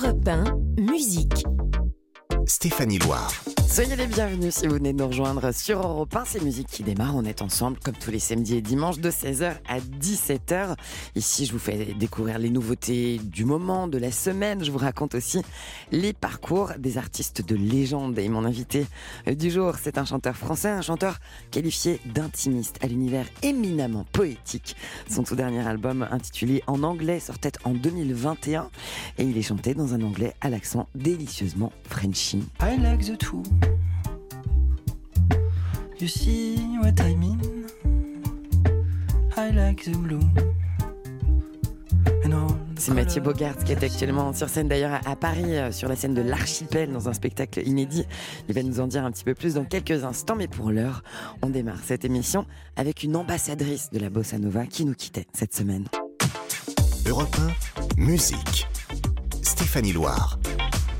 Europe 1, musique. Stéphanie Loire. Soyez les bienvenus si vous venez de nous rejoindre sur Europe 1. C'est musique qui démarre. On est ensemble comme tous les samedis et dimanches de 16h à 17h. Ici, je vous fais découvrir les nouveautés du moment, de la semaine. Je vous raconte aussi les parcours des artistes de légende. Et mon invité du jour, c'est un chanteur français, un chanteur qualifié d'intimiste à l'univers éminemment poétique. Son tout dernier album intitulé En anglais sortait en 2021 et il est chanté dans un anglais à l'accent délicieusement Frenchy. I like the. You see what I mean? I like the blue. C'est Mathieu Bogart qui est actuellement sur scène d'ailleurs à Paris, euh, sur la scène de l'Archipel, dans un spectacle inédit. Il va nous en dire un petit peu plus dans quelques instants, mais pour l'heure, on démarre cette émission avec une ambassadrice de la Bossa Nova qui nous quittait cette semaine. Europe 1, musique. Stéphanie Loire.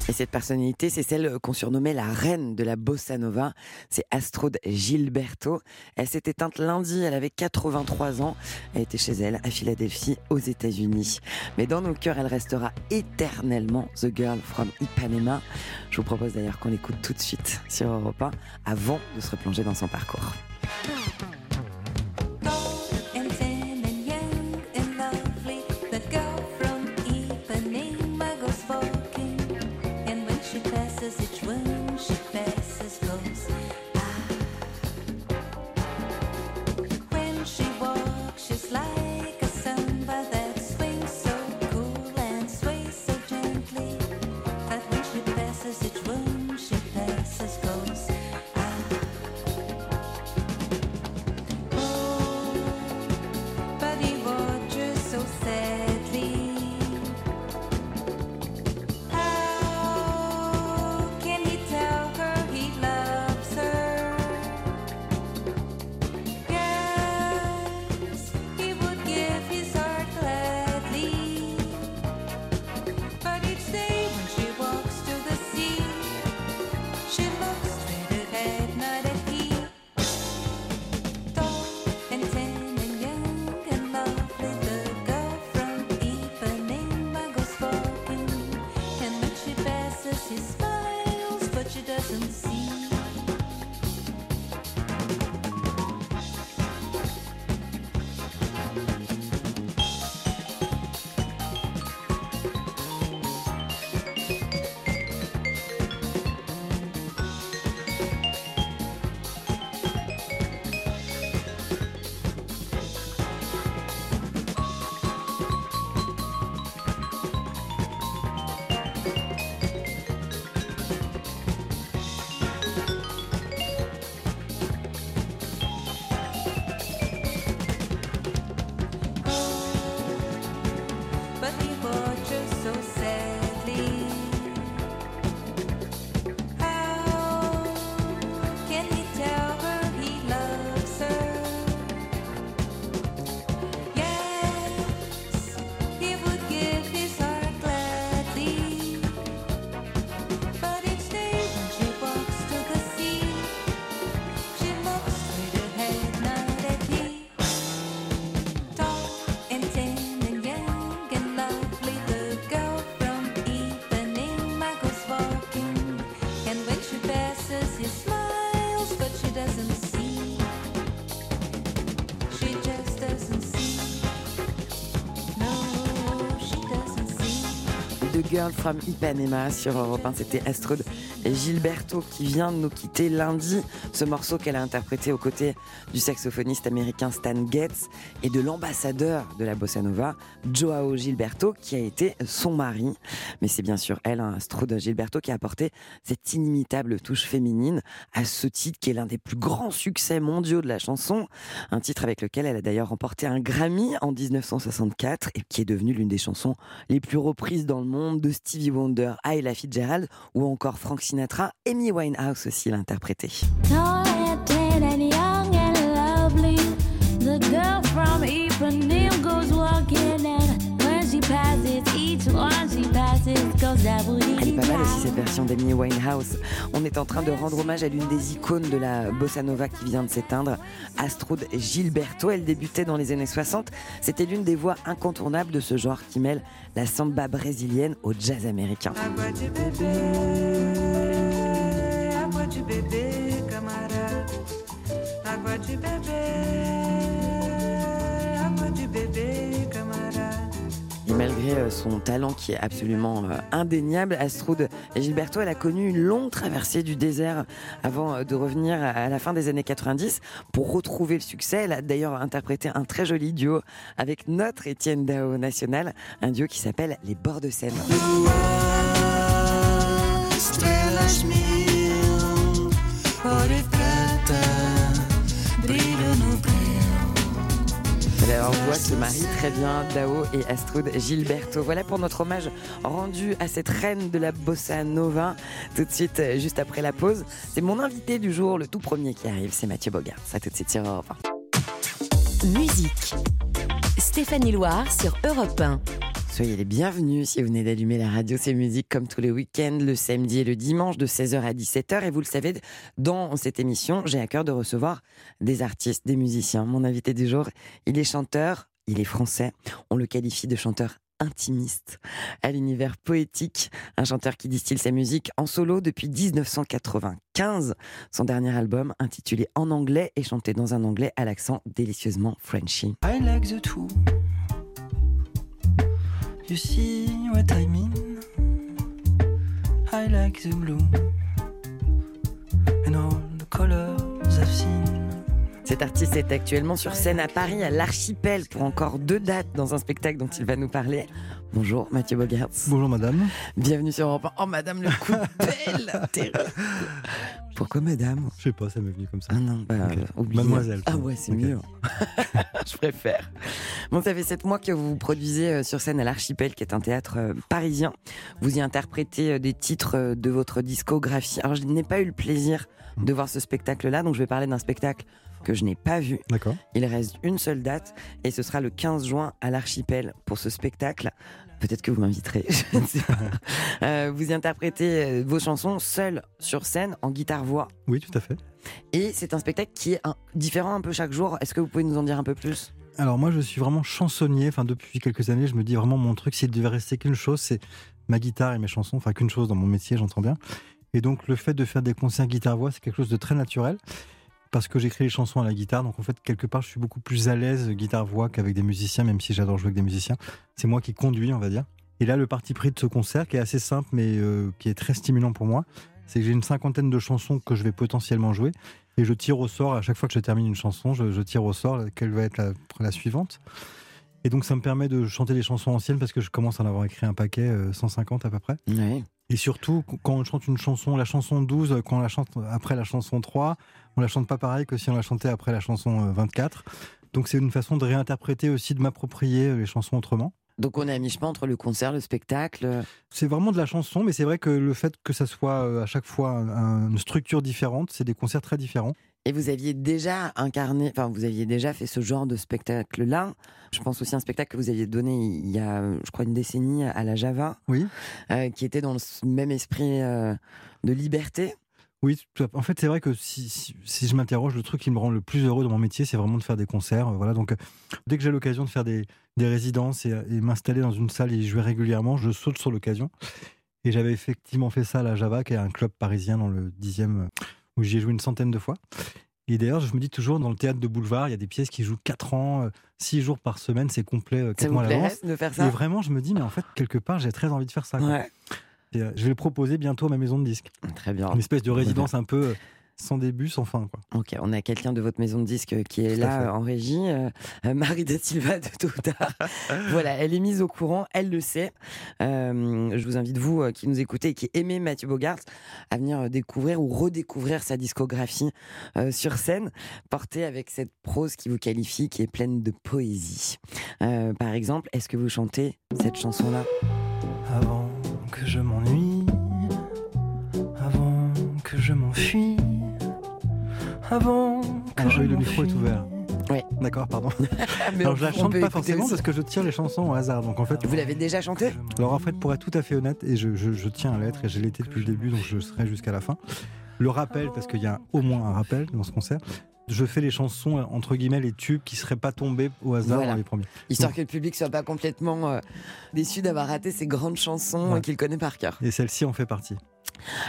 Et cette personnalité, c'est celle qu'on surnommait la reine de la bossa nova. C'est Astrud Gilberto. Elle s'est éteinte lundi, elle avait 83 ans. Elle était chez elle à Philadelphie, aux États-Unis. Mais dans nos cœurs, elle restera éternellement The Girl from Ipanema. Je vous propose d'ailleurs qu'on l'écoute tout de suite sur Europe 1 avant de se replonger dans son parcours. But The Girl from Ipanema sur Europe 1, c'était Astrud Gilberto qui vient de nous quitter lundi. Ce morceau qu'elle a interprété aux côtés du saxophoniste américain Stan Getz et de l'ambassadeur de la bossa nova, Joao Gilberto, qui a été son mari. Mais c'est bien sûr elle, hein, Astrud Gilberto, qui a apporté cette inimitable touche féminine à ce titre qui est l'un des plus grands succès mondiaux de la chanson. Un titre avec lequel elle a d'ailleurs remporté un Grammy en 1964 et qui est devenu l'une des chansons les plus reprises dans le monde de Stevie Wonder, Ella Fitzgerald ou encore Frank Sinatra. Amy Winehouse aussi l'a Aussi cette version d'Amy Winehouse. On est en train de rendre hommage à l'une des icônes de la bossa nova qui vient de s'éteindre, Astrud Gilberto. Elle débutait dans les années 60. C'était l'une des voix incontournables de ce genre qui mêle la samba brésilienne au jazz américain. Et malgré euh, son talent qui est absolument euh, indéniable, Astrud Gilberto, a connu une longue traversée du désert avant euh, de revenir à- à la fin des années 90 pour retrouver le succès. Elle a d'ailleurs interprété un très joli duo avec notre Étienne Dao National, un duo qui s'appelle Les Bords de Seine. Alors, on voit se marient très bien Dao et Astrud Gilberto. Voilà pour notre hommage rendu à cette reine de la bossa nova. Tout de suite, euh, juste après la pause, c'est mon invité du jour, le tout premier qui arrive, c'est Mathieu Bogart. Ça tout de suite sur Europe 1. Musique. Stéphanie Loire sur Europe 1. Soyez les bienvenus si vous venez d'allumer la radio, c'est musique comme tous les week-ends, le samedi et le dimanche de 16h à 17h. Et vous le savez, dans cette émission, j'ai à cœur de recevoir des artistes, des musiciens. Mon invité du jour, il est chanteur, il est français. On le qualifie de chanteur intimiste, à l'univers poétique, un chanteur qui distille sa musique en solo depuis 1995. Son dernier album, intitulé En anglais, est chanté dans un anglais à l'accent délicieusement Frenchy. I like the two. You see what I mean? I like the blue and all the colors I've seen. Cet artiste est actuellement sur scène à Paris, à l'Archipel, pour encore deux dates dans un spectacle dont il va nous parler. Bonjour Mathieu Bogarts. Bonjour madame. Bienvenue sur Europe 1. Oh madame, le coup de Terrible. Pourquoi madame? Je sais pas, ça m'est venu comme ça. Ah non, bah, euh, oubliez. Mademoiselle. Ah ouais, c'est mieux. Je préfère. Bon, ça fait sept mois que vous vous produisez euh, sur scène à l'Archipel, qui est un théâtre euh, parisien. Vous y interprétez des titres de votre discographie. Alors, je n'ai pas eu le plaisir de voir ce spectacle-là, donc je vais parler d'un spectacle que je n'ai pas vu. D'accord. Il reste une seule date et ce sera le 15 juin à l'Archipel pour ce spectacle. Peut-être que vous m'inviterez, je ne sais pas. Euh, vous y interprétez euh, vos chansons seul sur scène en guitare-voix. Oui, tout à fait. Et c'est un spectacle qui est un- différent un peu chaque jour. Est-ce que vous pouvez nous en dire un peu plus? Alors moi, je suis vraiment chansonnier. Enfin, depuis quelques années, je me dis vraiment mon truc, s'il devait rester qu'une chose, c'est ma guitare et mes chansons. Enfin, qu'une chose dans mon métier, j'entends bien. Et donc, le fait de faire des concerts guitare-voix, c'est quelque chose de très naturel. Parce que j'écris les chansons à la guitare, donc en fait, quelque part, je suis beaucoup plus à l'aise guitare-voix qu'avec des musiciens, même si j'adore jouer avec des musiciens. C'est moi qui conduis, on va dire. Et là, le parti pris de ce concert, qui est assez simple, mais euh, qui est très stimulant pour moi, c'est que j'ai une cinquantaine de chansons que je vais potentiellement jouer. Et je tire au sort, à chaque fois que je termine une chanson, je, tire au sort quelle va être la, suivante. Et donc ça me permet de chanter des chansons anciennes parce que je commence à en avoir écrit un paquet, euh, 150 à peu près. Et surtout, qu- quand on chante une chanson, la chanson 12, euh, quand on la chante après la chanson 3, on la chante pas pareil que si on la chantait après la chanson euh, 24. Donc c'est une façon de réinterpréter aussi, de m'approprier euh, les chansons autrement. Donc on est à mi-chemin entre le concert, le spectacle. C'est vraiment de la chanson, mais c'est vrai que le fait que ça soit euh, à chaque fois un- une structure différente, c'est des concerts très différents. Et vous aviez déjà incarné, enfin vous aviez déjà fait ce genre de spectacle-là. Je pense aussi à un spectacle que vous aviez donné il y a, je crois, une décennie à la Java, Oui. euh, qui était dans le même esprit euh, de liberté. Oui, en fait, c'est vrai que si, si, si je m'interroge, le truc qui me rend le plus heureux dans mon métier, c'est vraiment de faire des concerts. euh, Voilà, donc dès que j'ai l'occasion de faire des, des résidences et, et m'installer dans une salle et y jouer régulièrement, je saute sur l'occasion. Et j'avais effectivement fait ça à la Java, qui est un club parisien dans le 10e, euh, où j'y ai joué une centaine de fois. Et d'ailleurs, je me dis toujours, dans le théâtre de boulevard, il y a des pièces qui jouent 4 ans, 6 jours par semaine, c'est complet, euh, Ça 4 vous mois à l'avance. plairait de faire Et vraiment, je me dis, mais en fait, quelque part, j'ai très envie de faire ça. Ouais. Et, euh, je vais le proposer bientôt à ma maison de disques. Très bien. Une espèce de résidence un peu euh, sans début, sans fin. Quoi. Ok, on a quelqu'un de votre maison de disques qui est Tout là fait. euh, en régie, euh, Marie da Silva de ou Tard. voilà, elle est mise au courant, elle le sait. Euh, je vous invite, vous euh, qui nous écoutez et qui aimez Mathieu Bogart, à venir découvrir ou redécouvrir sa discographie sur scène, portée avec cette prose qui vous qualifie, qui est pleine de poésie. Par exemple, est-ce que vous chantez cette chanson-là? Avant que je m'ennuie, avant que je m'enfuis, avant que Ah je oui, le micro est ouvert. Oui. D'accord, pardon. Mais Alors je la chante pas forcément aussi. parce que je tire les chansons au hasard. Donc en fait, Vous l'avez déjà chanté? alors en fait, pour être tout à fait honnête, et je, je- je tiens à l'être, et je l'ai été depuis le début, donc je serai jusqu'à la fin. Le rappel, parce qu'il y a au moins un rappel dans ce concert. Je fais les chansons entre guillemets les tubes qui seraient pas tombés au hasard Voilà. dans les premiers. Histoire que le public soit pas complètement euh, déçu d'avoir raté ces grandes chansons Ouais. euh, qu'il connaît par cœur. Et celle-ci en fait partie.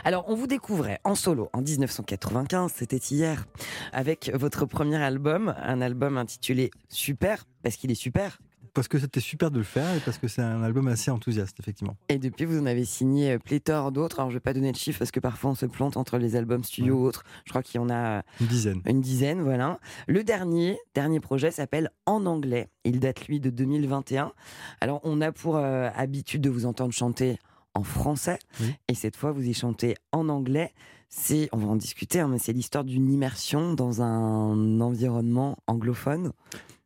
Alors, on vous découvrait en solo en 1995, c'était hier, avec votre premier album, un album intitulé Super, parce qu'il est super. Parce que c'était super de le faire et parce que c'est un album assez enthousiaste, effectivement. Et depuis, vous en avez signé euh, pléthore d'autres. Alors, je vais pas donner de chiffres parce que parfois on se plante entre les albums studio ou autres. Je crois qu'il y en a Une dizaine. une dizaine, voilà. Le dernier, dernier projet s'appelle En anglais. Il date, lui, de 2021. Alors, on a pour euh, habitude de vous entendre chanter en français. Oui. Et cette fois, vous y chantez en anglais. C'est, on va en discuter, hein, mais c'est l'histoire d'une immersion dans un environnement anglophone.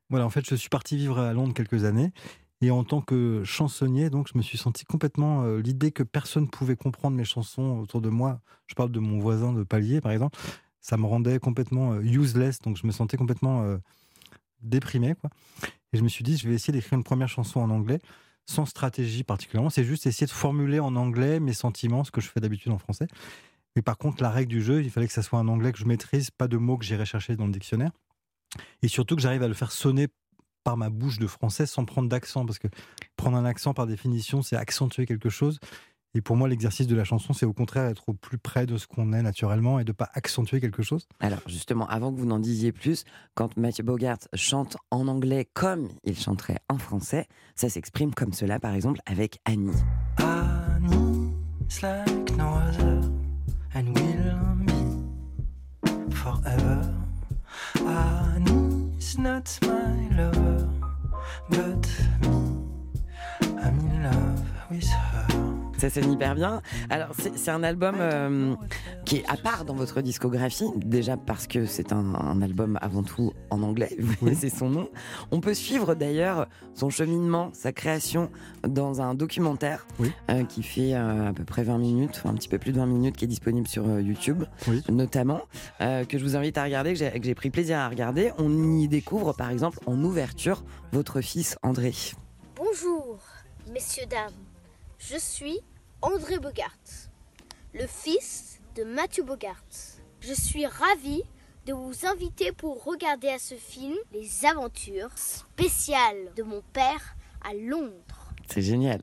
Voilà, en fait, je suis parti vivre à Londres quelques années. Et en tant que chansonnier, donc, je me suis senti complètement euh, l'idée que personne pouvait comprendre mes chansons autour de moi. Je parle de mon voisin de palier, par exemple. Ça me rendait complètement euh, useless, donc je me sentais complètement euh, déprimé. Quoi. Et je me suis dit, je vais essayer d'écrire une première chanson en anglais, sans stratégie particulièrement. C'est juste essayer de formuler en anglais mes sentiments, ce que je fais d'habitude en français. Mais par contre, la règle du jeu, il fallait que ça soit un anglais que je maîtrise, pas de mots que j'irai chercher dans le dictionnaire. Et surtout que j'arrive à le faire sonner par ma bouche de français sans prendre d'accent. Parce que prendre un accent, par définition, c'est accentuer quelque chose. Et pour moi, l'exercice de la chanson, c'est au contraire être au plus près de ce qu'on est naturellement et de pas accentuer quelque chose. Alors, justement, avant que vous n'en disiez plus, quand Mathieu Bogart chante en anglais comme il chanterait en français, ça s'exprime comme cela, par exemple, avec Annie. Annie's like no other and will be forever. Annie's not my lover, but me, I'm in love with her. Ça sonne hyper bien. Alors, c'est un album euh, qui est à part dans votre discographie, déjà parce que c'est un, un album avant tout en anglais, c'est son nom. On peut suivre d'ailleurs son cheminement, sa création dans un documentaire Oui. euh, qui fait euh, à peu près 20 minutes, enfin, un petit peu plus de 20 minutes, qui est disponible sur euh, YouTube, Oui. notamment, euh, que je vous invite à regarder, que j'ai pris plaisir à regarder. On y découvre par exemple en ouverture votre fils André. Bonjour, messieurs, dames. Je suis André Bogart, le fils de Mathieu Bogart. Je suis ravi de vous inviter pour regarder à ce film les aventures spéciales de mon père à Londres. C'est génial.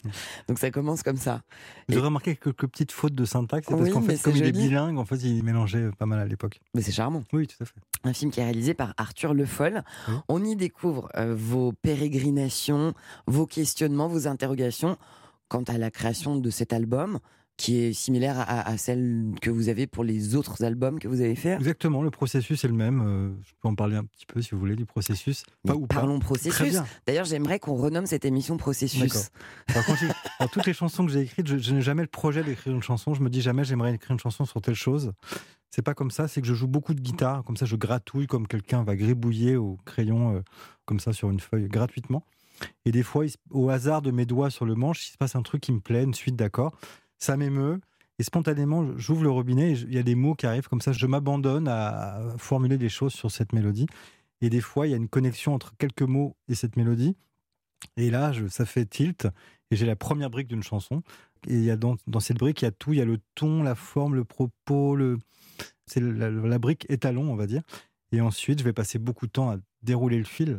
Donc ça commence comme ça. J'ai Et- remarqué quelques petites fautes de syntaxe. c'est parce qu'en fait, comme il est bilingue, en fait, il mélangeait pas mal à l'époque. Mais c'est charmant. Oui, tout à fait. Un film qui est réalisé par Arthur Le Foll. Oui. On y découvre euh, vos pérégrinations, vos questionnements, vos interrogations quant à la création de cet album, qui est similaire à, à celle que vous avez pour les autres albums que vous avez fait? Exactement, le processus est le même. euh, je peux en parler un petit peu si vous voulez du processus. Enfin, ou pas. Parlons Très processus. D'ailleurs, j'aimerais qu'on renomme cette émission processus. Alors, quand dans toutes les chansons que j'ai écrites, je, je n'ai jamais le projet d'écrire une chanson. Je me dis jamais j'aimerais écrire une chanson sur telle chose. C'est pas comme ça, c'est que je joue beaucoup de guitare, comme ça je gratouille comme quelqu'un va gribouiller au crayon, euh, comme ça sur une feuille, gratuitement. Et des fois, au hasard de mes doigts sur le manche, il se passe un truc qui me plaît, une suite d'accords. Ça m'émeut. Et spontanément, j'ouvre le robinet et il y a des mots qui arrivent comme ça. Je m'abandonne à formuler des choses sur cette mélodie. Et des fois, il y a une connexion entre quelques mots et cette mélodie. Et là, ça fait tilt. Et j'ai la première brique d'une chanson. Et il y a dans, dans cette brique, il y a tout. Il y a le ton, la forme, le propos. C'est la, la brique étalon, on va dire. Et ensuite, je vais passer beaucoup de temps à dérouler le fil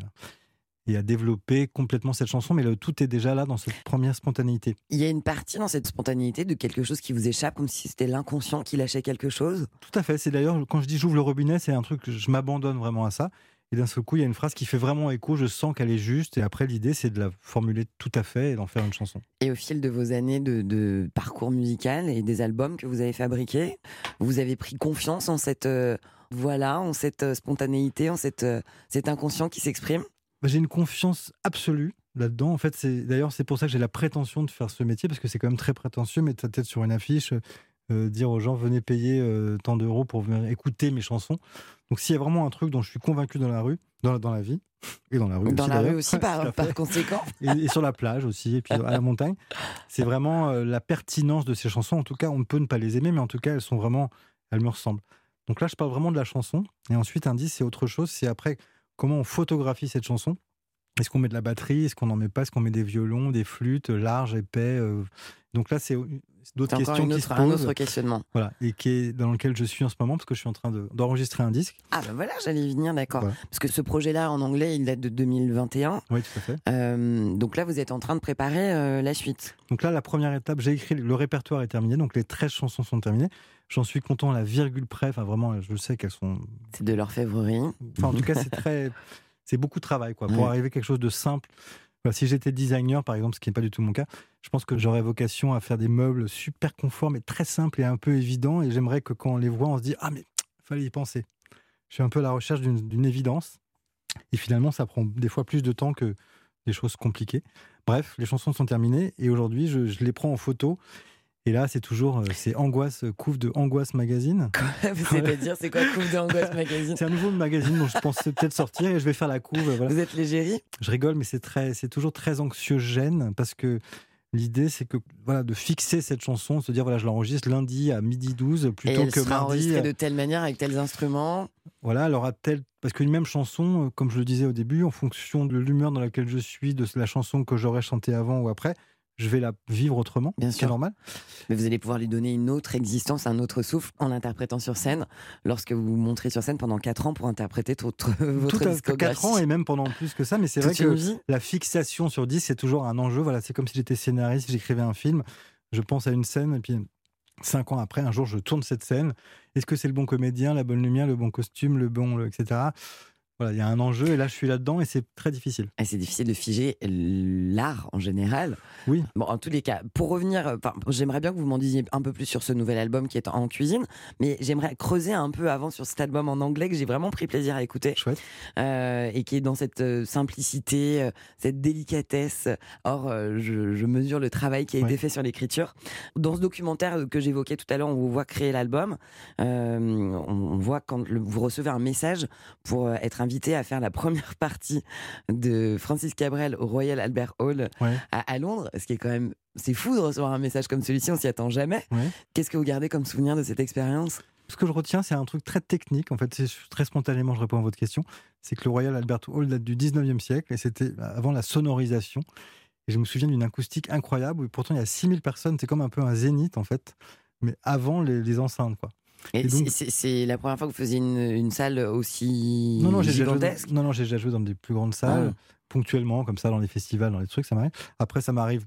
et à développer complètement cette chanson. Mais le, tout est déjà là dans cette première spontanéité. Il y a une partie dans cette spontanéité de quelque chose qui vous échappe, comme si c'était l'inconscient qui lâchait quelque chose. Tout à fait. C'est d'ailleurs, quand je dis j'ouvre le robinet, c'est un truc que je m'abandonne vraiment à ça. Et d'un seul coup, il y a une phrase qui fait vraiment écho. Je sens qu'elle est juste. Et après, l'idée, c'est de la formuler tout à fait et d'en faire une chanson. Et au fil de vos années de, de parcours musical et des albums que vous avez fabriqués, vous avez pris confiance en cette euh, voilà, en cette euh, spontanéité, en cette, euh, cet inconscient qui s'exprime? Bah, J'ai une confiance absolue là-dedans. En fait, c'est d'ailleurs c'est pour ça que j'ai la prétention de faire ce métier parce que c'est quand même très prétentieux mettre sa tête sur une affiche, euh, dire aux gens venez payer euh, tant d'euros pour venir écouter mes chansons. Donc s'il y a vraiment un truc dont je suis convaincu dans la rue, dans, dans la vie et dans la rue Dans aussi, la rue aussi, par, conséquent. et, et sur la plage aussi et puis à la montagne, c'est vraiment euh, la pertinence de ces chansons. En tout cas, on ne peut ne pas les aimer, mais en tout cas, elles sont vraiment, elles me ressemblent. Donc là, je parle vraiment de la chanson. Et ensuite, un disque, c'est autre chose. C'est après comment on photographie cette chanson. Est-ce qu'on met de la batterie? Est-ce qu'on n'en met pas? Est-ce qu'on met des violons, des flûtes, larges, épais euh, Donc là, c'est d'autres questions une qui se autre, un posent. autre questionnement. Voilà, et qui est dans lequel je suis en ce moment parce que je suis en train de- d'enregistrer un disque. Ah ben voilà, j'allais y venir, d'accord. Voilà. Parce que ce projet-là en anglais, il date de 2021. Oui, tout à fait. Euh, donc là, vous êtes en train de préparer euh, la suite. Donc là, la première étape, j'ai écrit, le répertoire est terminé, donc les 13 chansons sont terminées. J'en suis content à la virgule près, enfin vraiment, je sais qu'elles sont... C'est de l'orfèvrerie. Enfin, en tout cas, c'est très... C'est beaucoup de travail, quoi, pour Ouais. arriver à quelque chose de simple. Si j'étais designer, par exemple, ce qui n'est pas du tout mon cas, je pense que j'aurais vocation à faire des meubles super conformes et très simples et un peu évidents. Et j'aimerais que quand on les voit, on se dit Ah, mais fallait y penser. Je suis un peu à la recherche d'une d'une évidence. Et finalement, ça prend des fois plus de temps que des choses compliquées. Bref, les chansons sont terminées et aujourd'hui, je, je les prends en photo. Et là, c'est toujours, euh, c'est Angoisse, euh, couve de Angoisse Magazine. C'est-à-dire, c'est quoi Coupe d'Angoisse Magazine C'est un nouveau magazine dont je pensais peut-être sortir et je vais faire la couve. euh, Voilà. Vous êtes l'égérie Je rigole, mais c'est très, c'est toujours très anxiogène parce que l'idée, c'est que voilà, de fixer cette chanson, se dire voilà, je l'enregistre lundi à midi 12 Et plutôt elle que sera mardi. enregistrée de telle manière, avec tels instruments. Voilà, elle aura telle parce qu'une même chanson, euh, comme je le disais au début, en fonction de l'humeur dans laquelle je suis, de la chanson que j'aurais chantée avant ou après, je vais la vivre autrement, Bien c'est normal. Mais vous allez pouvoir lui donner une autre existence, un autre souffle en interprétant sur scène, lorsque vous vous montrez sur scène pendant 4 ans pour interpréter votre Tout à discographie. 4 ans et même pendant plus que ça, mais c'est vrai que vie. la fixation sur 10, c'est toujours un enjeu. Voilà, c'est comme si j'étais scénariste, j'écrivais un film, je pense à une scène, et puis cinq ans après, un jour, je tourne cette scène. Est-ce que c'est le bon comédien, la bonne lumière, le bon costume, le bon, etc. Voilà, il y a un enjeu, et là, je suis là-dedans, et c'est très difficile. Et c'est difficile de figer l'art en général. Oui. Bon, en tous les cas, pour revenir, j'aimerais bien que vous m'en disiez un peu plus sur ce nouvel album qui est en cuisine, mais j'aimerais creuser un peu avant sur cet album en anglais que j'ai vraiment pris plaisir à écouter Chouette. euh, et qui est dans cette euh, simplicité, euh, cette délicatesse. Or, je, je mesure le travail qui a été Ouais. fait sur l'écriture. Dans ce documentaire que j'évoquais tout à l'heure, on vous voit créer l'album. Euh, on, on voit quand le- vous recevez un message pour être invité à faire la première partie de Francis Cabrel au Royal Albert Hall Ouais. à, à Londres, ce qui est quand même c'est fou de recevoir un message comme celui-ci, on s'y attend jamais. Ouais. Qu'est-ce que vous gardez comme souvenir de cette expérience? Ce que je retiens, c'est un truc très technique. En fait, c'est très spontanément, je réponds à votre question. C'est que le Royal Albert Hall date du 19e siècle et c'était avant la sonorisation. Et je me souviens d'une acoustique incroyable où pourtant il y a 6000 personnes. C'est comme un peu un zénith, en fait, mais avant les, les enceintes, quoi. Et Et donc- c'est- la première fois que vous faisiez une, une salle aussi Non, non, j'ai déjà, joué gigantesque dans, non, non, j'ai déjà joué dans des plus grandes salles, Ah. ponctuellement, comme ça, dans les festivals, dans les trucs, ça m'arrive. Après, ça m'arrive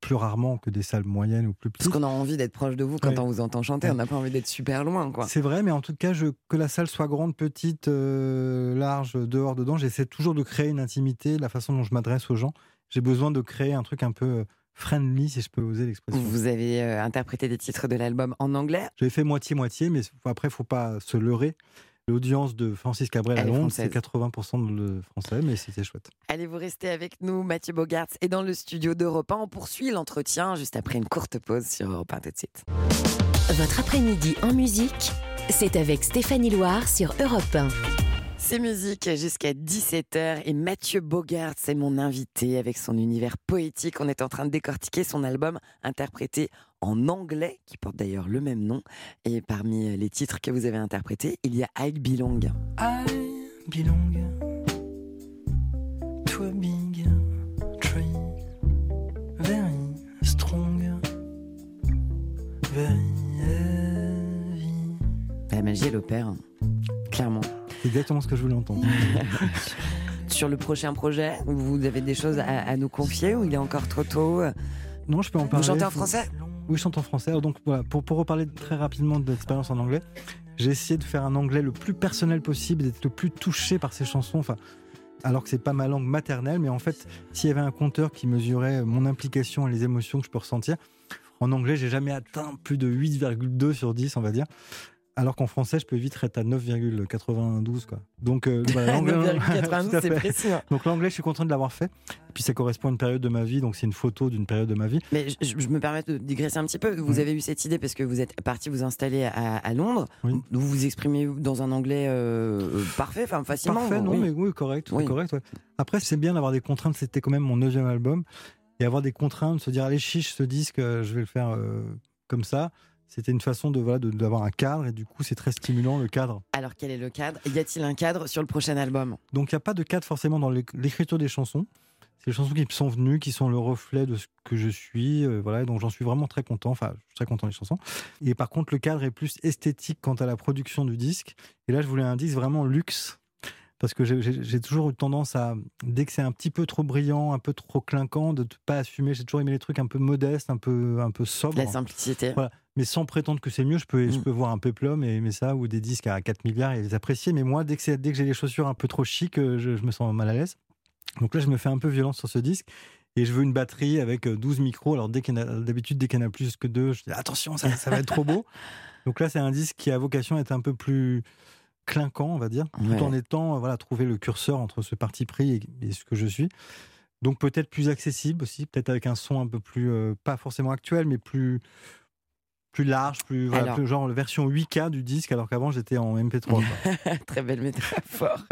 plus rarement que des salles moyennes ou plus Parce petites. qu'on a envie d'être proche de vous quand Ouais. on vous entend chanter, on n'a pas envie d'être super loin, quoi. C'est vrai, mais en tout cas, je, que la salle soit grande, petite, euh, large, dehors, dedans, j'essaie toujours de créer une intimité, la façon dont je m'adresse aux gens. J'ai besoin de créer un truc un peu euh, friendly, si je peux oser l'expression. Vous avez euh, interprété des titres de l'album en anglais? J'avais fait moitié-moitié, mais après, il faut pas se leurrer. L'audience de Francis Cabrel à Londres, c'est française. 80% de français, mais c'était chouette. Allez, vous restez avec nous, Mathieu Bogarts, et dans le studio d'Europe 1, on poursuit l'entretien juste après une courte pause sur Europe 1 tout de suite. Votre après-midi en musique, c'est avec Stéphanie Loire sur Europe 1. C'est musique jusqu'à 17h et Mathieu Bogart, c'est mon invité avec son univers poétique. On est en train de décortiquer son album interprété en anglais, qui porte d'ailleurs le même nom. Et parmi les titres que vous avez interprétés, il y a I Belong. I belong to a big tree, very strong, very heavy. La magie, elle opère, clairement. C'est exactement ce que je voulais entendre. Sur le prochain projet, vous avez des choses à, à nous confier ou il est encore trop tôt? Non, je peux en Vous parler. chantez en français? Oui, je chante en français. Donc voilà, pour, pour reparler très rapidement de l'expérience en anglais, j'ai essayé de faire un anglais le plus personnel possible, d'être le plus touché par ces chansons. Enfin, alors que c'est pas ma langue maternelle, mais en fait, s'il y avait un compteur qui mesurait mon implication et les émotions que je peux ressentir, en anglais, j'ai jamais atteint plus de 8,2 sur 10, on va dire. Alors qu'en français, je peux vite être à 9,92 quoi. Donc euh, voilà, l'anglais- Tout 9,92, à c'est fait. précis. hein. Donc l'anglais, je suis content de l'avoir fait. Et puis ça correspond à une période de ma vie, donc c'est une photo d'une période de ma vie. Mais je, je me permets de digresser un petit peu. Vous Oui. avez eu cette idée parce que vous êtes parti vous installer à, à Londres. Oui. Vous vous exprimez dans un anglais euh, parfait, enfin facilement. Parfait, non, oui. mais oui, correct. correct ouais. Après, c'est bien d'avoir des contraintes. C'était quand même mon neuvième album. Et avoir des contraintes, se dire, allez, chiche, ce disque, je vais le faire euh, comme ça. C'était une façon de voilà de- d'avoir un cadre et du coup c'est très stimulant le cadre. Alors quel est le cadre? Y a-t-il un cadre sur le prochain album? Donc il n'y a pas de cadre forcément dans l'éc- l'écriture des chansons. C'est les chansons qui me sont venues, qui sont le reflet de ce que je suis. euh, voilà, donc j'en suis vraiment très content. Enfin, je suis très content des chansons. Et par contre, le cadre est plus esthétique quant à la production du disque. Et là, je voulais un disque vraiment luxe. Parce que j'ai- toujours eu tendance à, dès que c'est un petit peu trop brillant, un peu trop clinquant, de ne pas assumer. J'ai toujours aimé les trucs un peu modestes, un peu, un peu sobres. La simplicité. Voilà. Mais sans prétendre que c'est mieux, je peux, je Mm. peux voir un peplum et aimer ça, ou des disques à 4 milliards et les apprécier. Mais moi, dès que, c'est- dès que j'ai les chaussures un peu trop chic, euh, je, je me sens mal à l'aise. Donc là, je me fais un peu violence sur ce disque. Et je veux une batterie avec euh, 12 micros. Alors dès qu'il y en a- d'habitude, dès qu'il y en a plus que deux, je dis attention, ça, ça va être trop beau. Donc là, c'est un disque qui a vocation à être un peu plus clinquant, on va dire, Ouais. tout en étant, euh, voilà, trouver le curseur entre ce parti pris et, et ce que je suis. Donc peut-être plus accessible aussi, peut-être avec un son un peu plus, euh, pas forcément actuel, mais plus, plus large, plus, voilà, Alors. plus genre version 8K du disque, alors qu'avant j'étais en MP3. quoi. Très belle métaphore.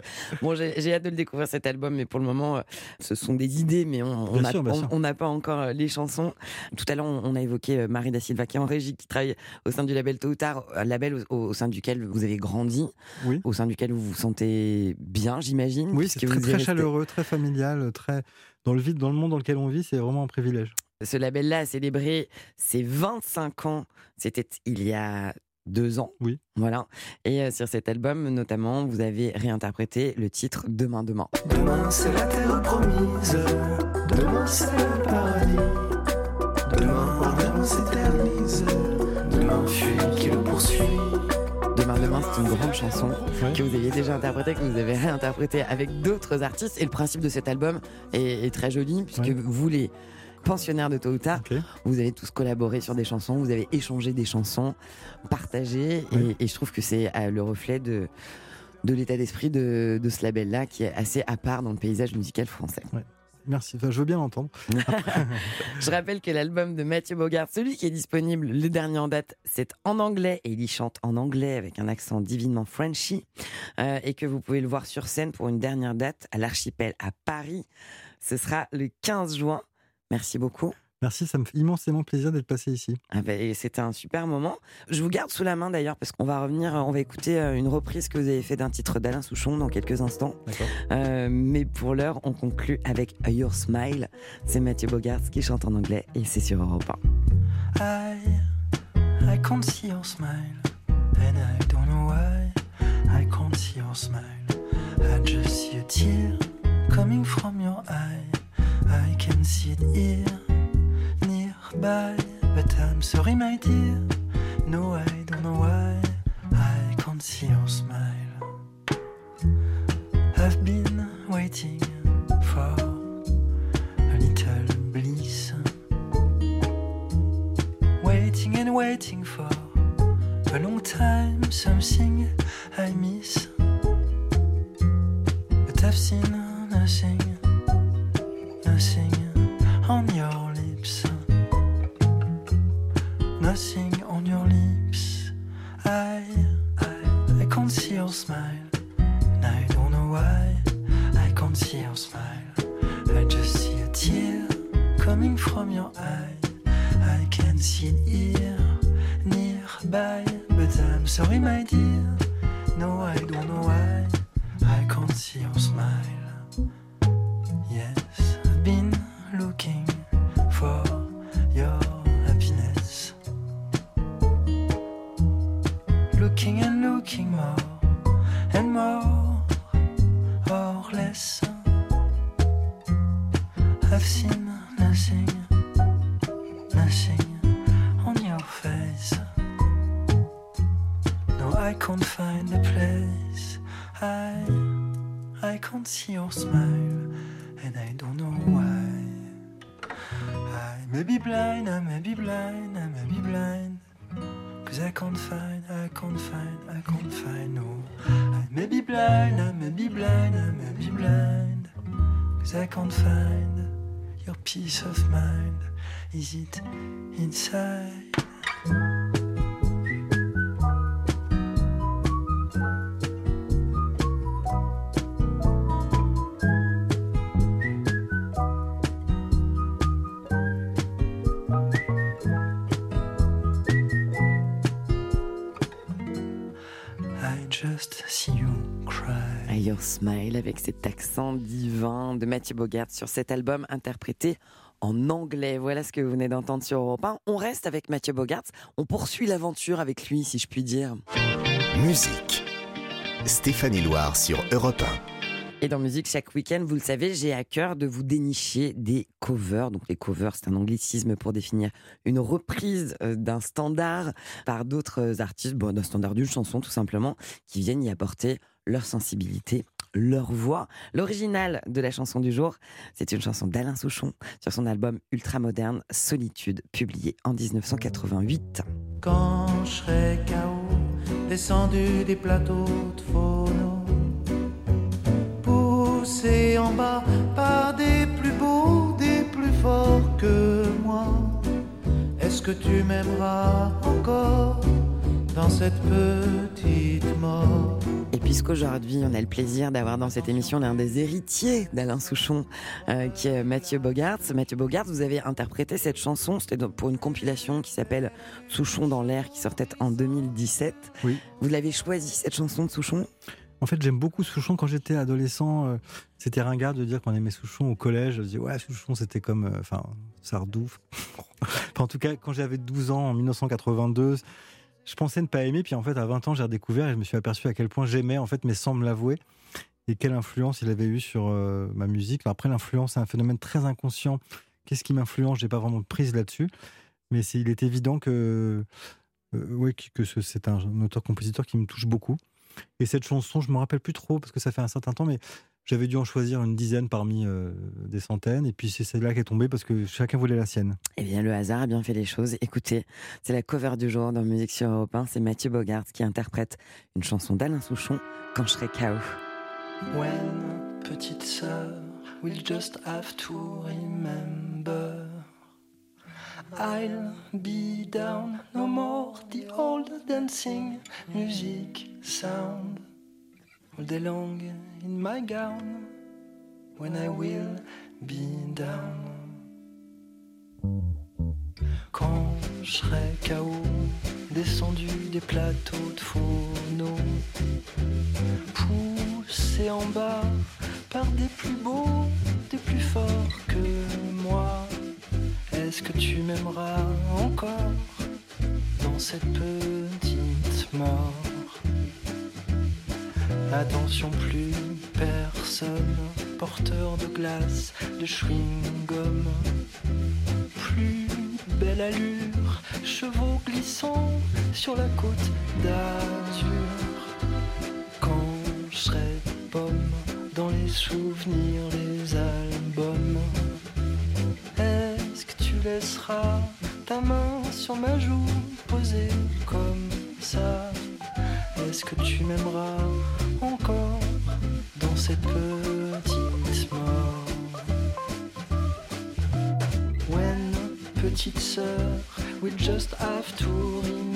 Bon, j'ai hâte de le découvrir cet album, mais pour le moment, euh, ce sont des idées, mais on n'a on- on pas encore euh, les chansons. Tout à l'heure, on a évoqué euh, Marie da Silva qui est en régie, qui travaille au sein du label Tôt ou Tard, un label au, au sein duquel vous avez grandi, Oui. au sein duquel vous vous sentez bien, j'imagine. Oui, c'est très, très chaleureux, très familial, très dans le vide, dans le monde dans lequel on vit, c'est vraiment un privilège. Ce label-là a célébré ses 25 ans. C'était il y a deux ans. Oui. Voilà. Et euh, sur cet album, notamment, vous avez réinterprété le titre Demain, demain. Demain c'est la terre promise, demain c'est le paradis. Demain rien s'éternise, demain fuit qui le poursuit. Demain, demain, c'est une grande chanson Ouais. que vous aviez déjà interprétée, que vous avez réinterprétée avec d'autres artistes. Et le principe de cet album est, est très joli, puisque Ouais. vous, les pensionnaires de Tôt ou Tard, vous avez tous collaboré sur des chansons, vous avez échangé des chansons, partagé. Et je trouve que c'est euh, le reflet de, de l'état d'esprit de, de ce label-là, qui est assez à part dans le paysage musical français. Merci, enfin, je veux bien l'entendre. Je rappelle que l'album de Mathieu Bogart, celui qui est disponible, le dernier en date, c'est en anglais et il y chante en anglais avec un accent divinement Frenchy euh, et que vous pouvez le voir sur scène pour une dernière date à l'Archipel à Paris. Ce sera le 15 juin. Merci beaucoup. Merci, ça me fait immensément plaisir d'être passé ici. Ah ben, et C'était un super moment. Je vous garde sous la main d'ailleurs parce qu'on va revenir, on va écouter euh, une reprise que vous avez fait d'un titre d'Alain Souchon dans quelques instants. D'accord. Euh, mais pour l'heure, on conclut avec A Your Smile. C'est Mathieu Bogart qui chante en anglais et c'est sur Europe 1. I, I can't see your smile, and I don't know why. I can't see your smile. I just see a tear coming from your eye. I can see it here, nearby. But I'm sorry, my dear. No, I don't know why. I can't see your smile. I've been waiting for a little bliss. Waiting and waiting for a long time, something I miss. But I've seen nothing, nothing on your lips. Nothing can't find, I can't find, no. I may be blind, I may be blind, I may be blind. Cause I can't find your peace of mind. Is it inside? Smile avec cet accent divin de Mathieu Bogart sur cet album interprété en anglais. Voilà ce que vous venez d'entendre sur Europe 1. On reste avec Mathieu Bogart. On poursuit l'aventure avec lui, si je puis dire. Musique. Stéphanie Loire sur Europe Et dans musique, chaque week-end, vous le savez, j'ai à cœur de vous dénicher des covers. Donc les covers, c'est un anglicisme pour définir une reprise euh, d'un standard par d'autres artistes, bon, d'un standard d'une chanson tout simplement, qui viennent y apporter leur sensibilité, leur voix. L'original de la chanson du jour, c'est une chanson d'Alain Souchon sur son album ultramoderne Solitude, publié en 1988. Quand je serai KO, descendu des plateaux de phono, poussé en bas par des plus beaux, des plus forts que moi, est-ce que tu m'aimeras encore dans cette petite mort? Et puisqu'aujourd'hui, on a le plaisir d'avoir dans cette émission l'un des héritiers d'Alain Souchon, euh, qui est Mathieu Bogart. Mathieu Bogart, vous avez interprété cette chanson, c'était pour une compilation qui s'appelle Souchon dans l'air, qui sortait en 2017. Oui. Vous l'avez choisi, cette chanson de Souchon? En fait, j'aime beaucoup Souchon. Quand j'étais adolescent, euh, c'était ringard de dire qu'on aimait Souchon au collège. Je disais, ouais, Souchon, c'était comme. euh, Enfin, Sardou. Enfin, en tout cas, quand j'avais 12 ans, en 1982, je pensais ne pas aimer. Puis en fait, à 20 ans, j'ai redécouvert et je me suis aperçu à quel point j'aimais, en fait, mais sans me l'avouer. Et quelle influence il avait eu sur euh, ma musique. Après, l'influence, c'est un phénomène très inconscient. Qu'est-ce qui m'influence? J'ai pas vraiment de prise là-dessus. Mais il est évident que, euh, c'est un, auteur-compositeur qui me touche beaucoup. Et cette chanson, je me rappelle plus trop parce que ça fait un certain temps, mais j'avais dû en choisir une dizaine parmi euh, des centaines. Et puis c'est celle-là qui est tombée parce que chacun voulait la sienne. Eh bien, le hasard a bien fait les choses. Écoutez, c'est la cover du jour dans Musique sur Europe 1. C'est Mathieu Bogart qui interprète une chanson d'Alain Souchon, Quand je serai KO. When, petite sœur, we'll just have to remember. I'll be down, no more the old dancing music sound. In my gown, when I will be down. Quand je serai KO, descendu des plateaux de phono, poussé en bas par des plus beaux, des plus forts que moi. Est-ce que tu m'aimeras encore dans cette petite mort? Attention, plus personne, porteur de glace, de chewing-gum. Plus belle allure, chevaux glissant sur la côte d'Azur. Quand je serai pomme dans les souvenirs, les albums. Est-ce que tu laisseras ta main sur ma joue posée comme ça? Est-ce que tu m'aimeras encore dans cette petite mort? When, petite sœur, we just have to remember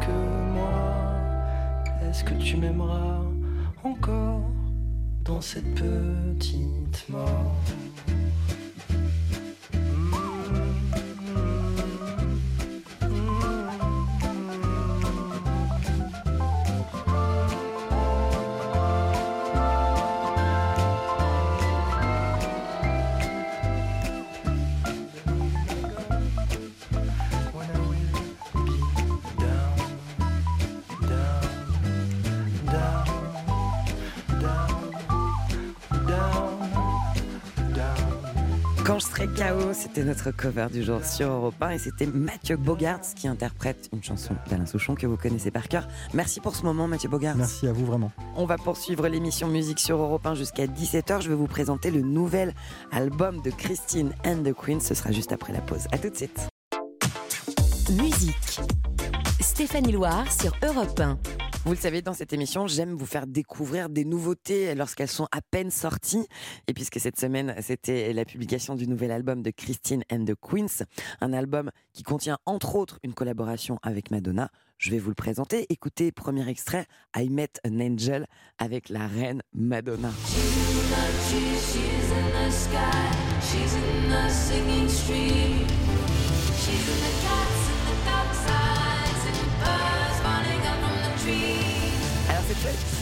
que moi. Est-ce que tu m'aimeras encore dans cette petite mort? C'était notre cover du jour sur Europe 1 et c'était Mathieu Bogarts qui interprète une chanson d'Alain Souchon que vous connaissez par cœur. Merci pour ce moment Mathieu Bogarts. Merci à vous vraiment. On va poursuivre l'émission musique sur Europe 1 jusqu'à 17h. Je vais vous présenter le nouvel album de Christine and the Queen. Ce sera juste après la pause. À tout de suite. Musique. Stéphanie Loire sur Europe 1. Vous le savez, dans cette émission, j'aime vous faire découvrir des nouveautés lorsqu'elles sont à peine sorties. Et puisque cette semaine, c'était la publication du nouvel album de Christine and the Queens, un album qui contient entre autres une collaboration avec Madonna, je vais vous le présenter. Écoutez, premier extrait, I Met an Angel avec la reine Madonna. Alors cette fois-ci,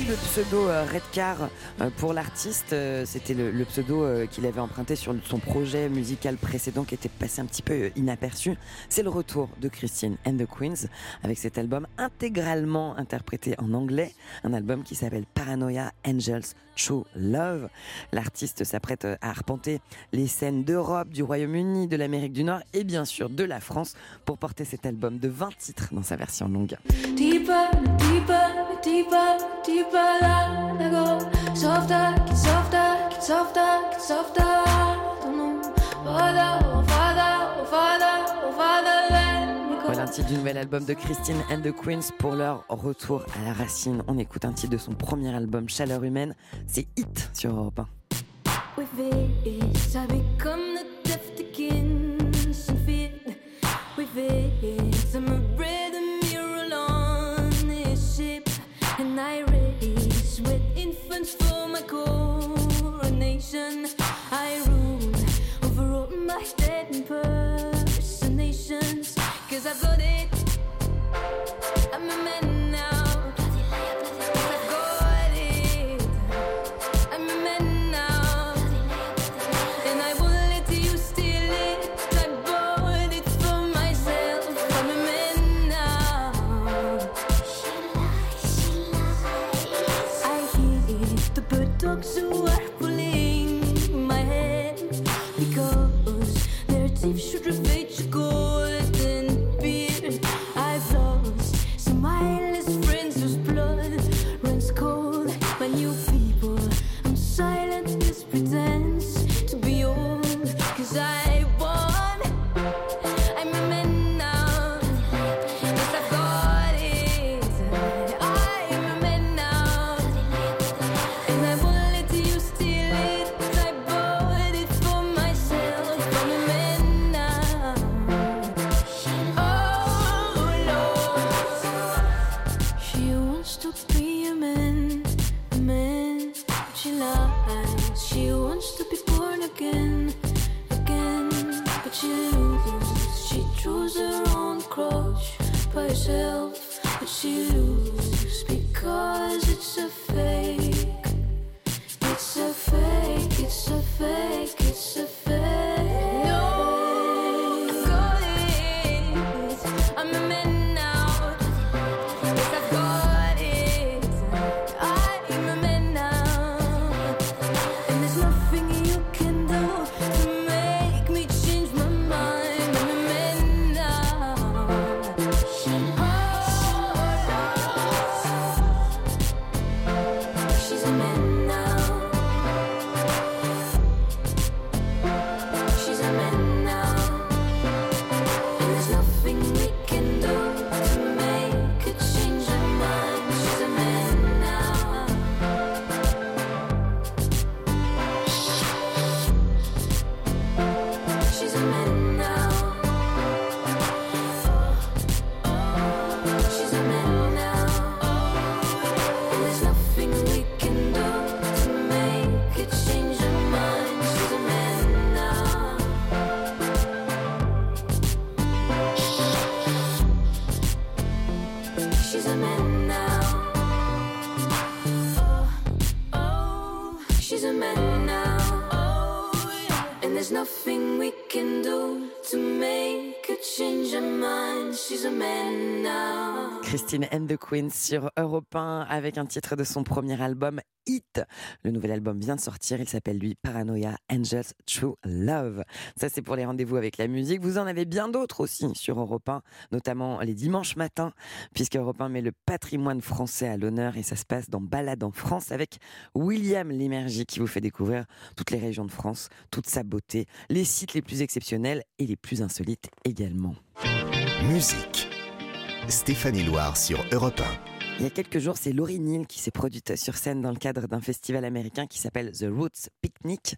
le pseudo euh, Redcar euh, pour l'artiste, euh, c'était le, le pseudo qu'il avait emprunté sur son projet musical précédent qui était passé un petit peu inaperçu. C'est le retour de Christine and the Queens avec cet album intégralement interprété en anglais, un album qui s'appelle Paranoia Angels True Love. L'artiste s'apprête à arpenter les scènes d'Europe, du Royaume-Uni, de l'Amérique du Nord et bien sûr de la France pour porter cet album de 20 titres dans sa version longue. Deeper, deeper, deeper, deeper down I go. Softer, get softer, get softer, get softer. Don't know. Farther, oh farther, oh farther, oh farther, let me go. Voilà un titre du nouvel album de Christine and the Queens pour leur retour à la racine. On écoute un titre de son premier album Chaleur humaine, c'est Hit sur Europe 1. With this, I become the death against and fear. With this, I'm a and I race with infants for my coronation. I rule over all my dead impersonations, cause I've got it. I'm a man but you. Christine and the Queens sur Europe 1 avec un titre de son premier album hit. Le nouvel album vient de sortir, il s'appelle lui Paranoia Angels True Love. Ça c'est pour les rendez-vous avec la musique. Vous en avez bien d'autres aussi sur Europe 1, notamment les dimanches matins, puisque Europe 1 met le patrimoine français à l'honneur et ça se passe dans Balade en France avec William Lémergie qui vous fait découvrir toutes les régions de France, toute sa beauté, les sites les plus exceptionnels et les plus insolites également. Musique. Stéphanie Loire sur Europe Il y a quelques jours, c'est Laurie Neal qui s'est produite sur scène dans le cadre d'un festival américain qui s'appelle The Roots Picnic.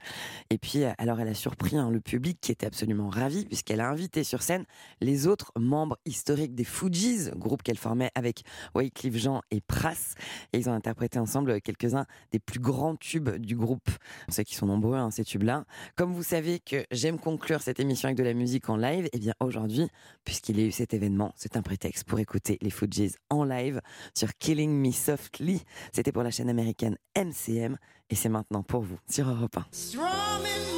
Et puis, alors elle a surpris hein, le public qui était absolument ravi puisqu'elle a invité sur scène les autres membres historiques des Fugees, groupe qu'elle formait avec Wycliffe Jean et Pras. Et ils ont interprété ensemble quelques-uns des plus grands tubes du groupe. Sait qu'ils sont nombreux, hein, ces tubes-là. Comme vous savez que j'aime conclure cette émission avec de la musique en live, et bien aujourd'hui, puisqu'il y a eu cet événement, c'est un prétexte pour écouter les Fugees en live Killing Me Softly. C'était pour la chaîne américaine MCM et c'est maintenant pour vous sur Europe 1.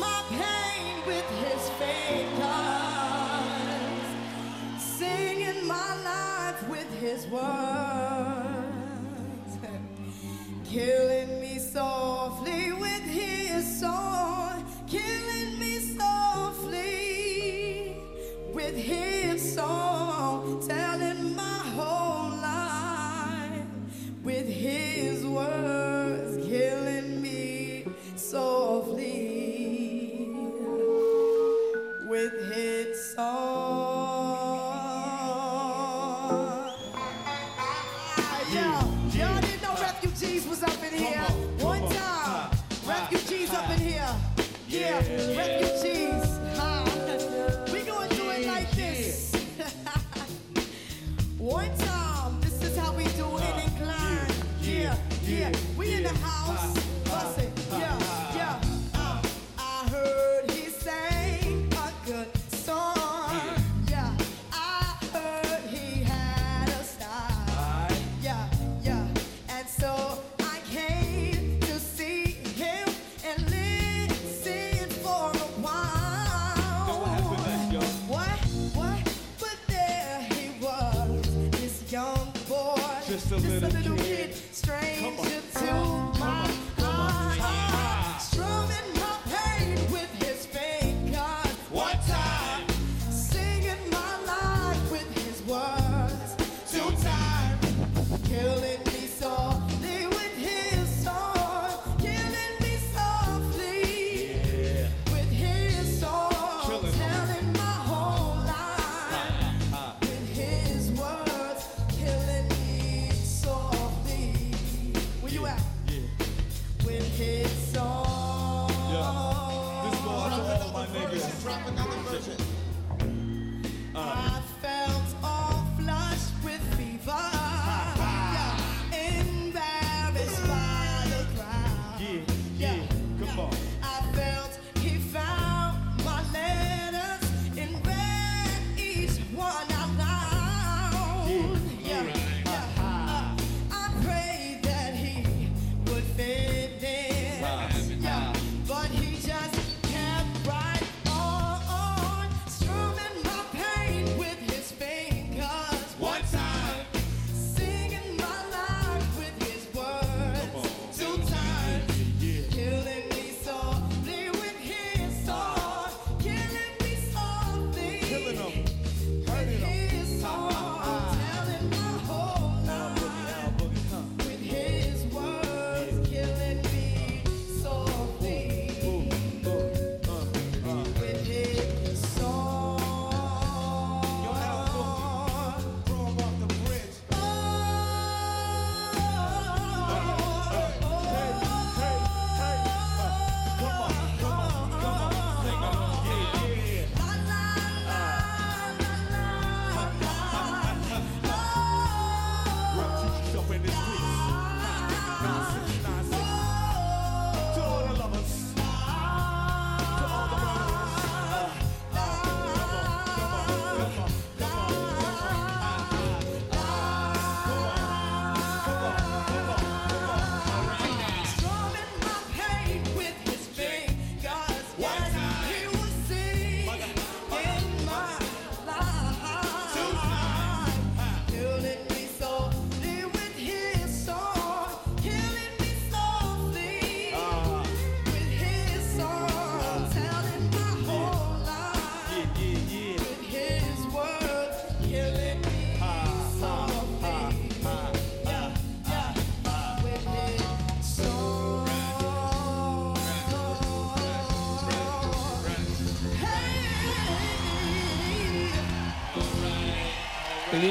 Just a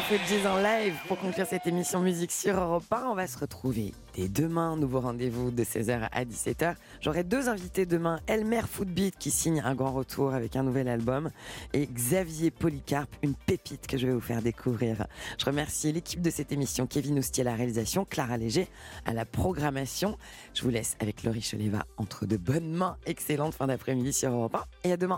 Fudgies en live pour conclure cette émission musique sur Europe 1. On va se retrouver dès demain. Nouveau rendez-vous de 16h à 17h. J'aurai deux invités demain. Elmer Footbeat qui signe un grand retour avec un nouvel album et Xavier Polycarpe, une pépite que je vais vous faire découvrir. Je remercie l'équipe de cette émission, Kevin Oustier à la réalisation, Clara Léger à la programmation. Je vous laisse avec Laurie Choleva entre de bonnes mains. Excellente fin d'après-midi sur Europe 1 et à demain.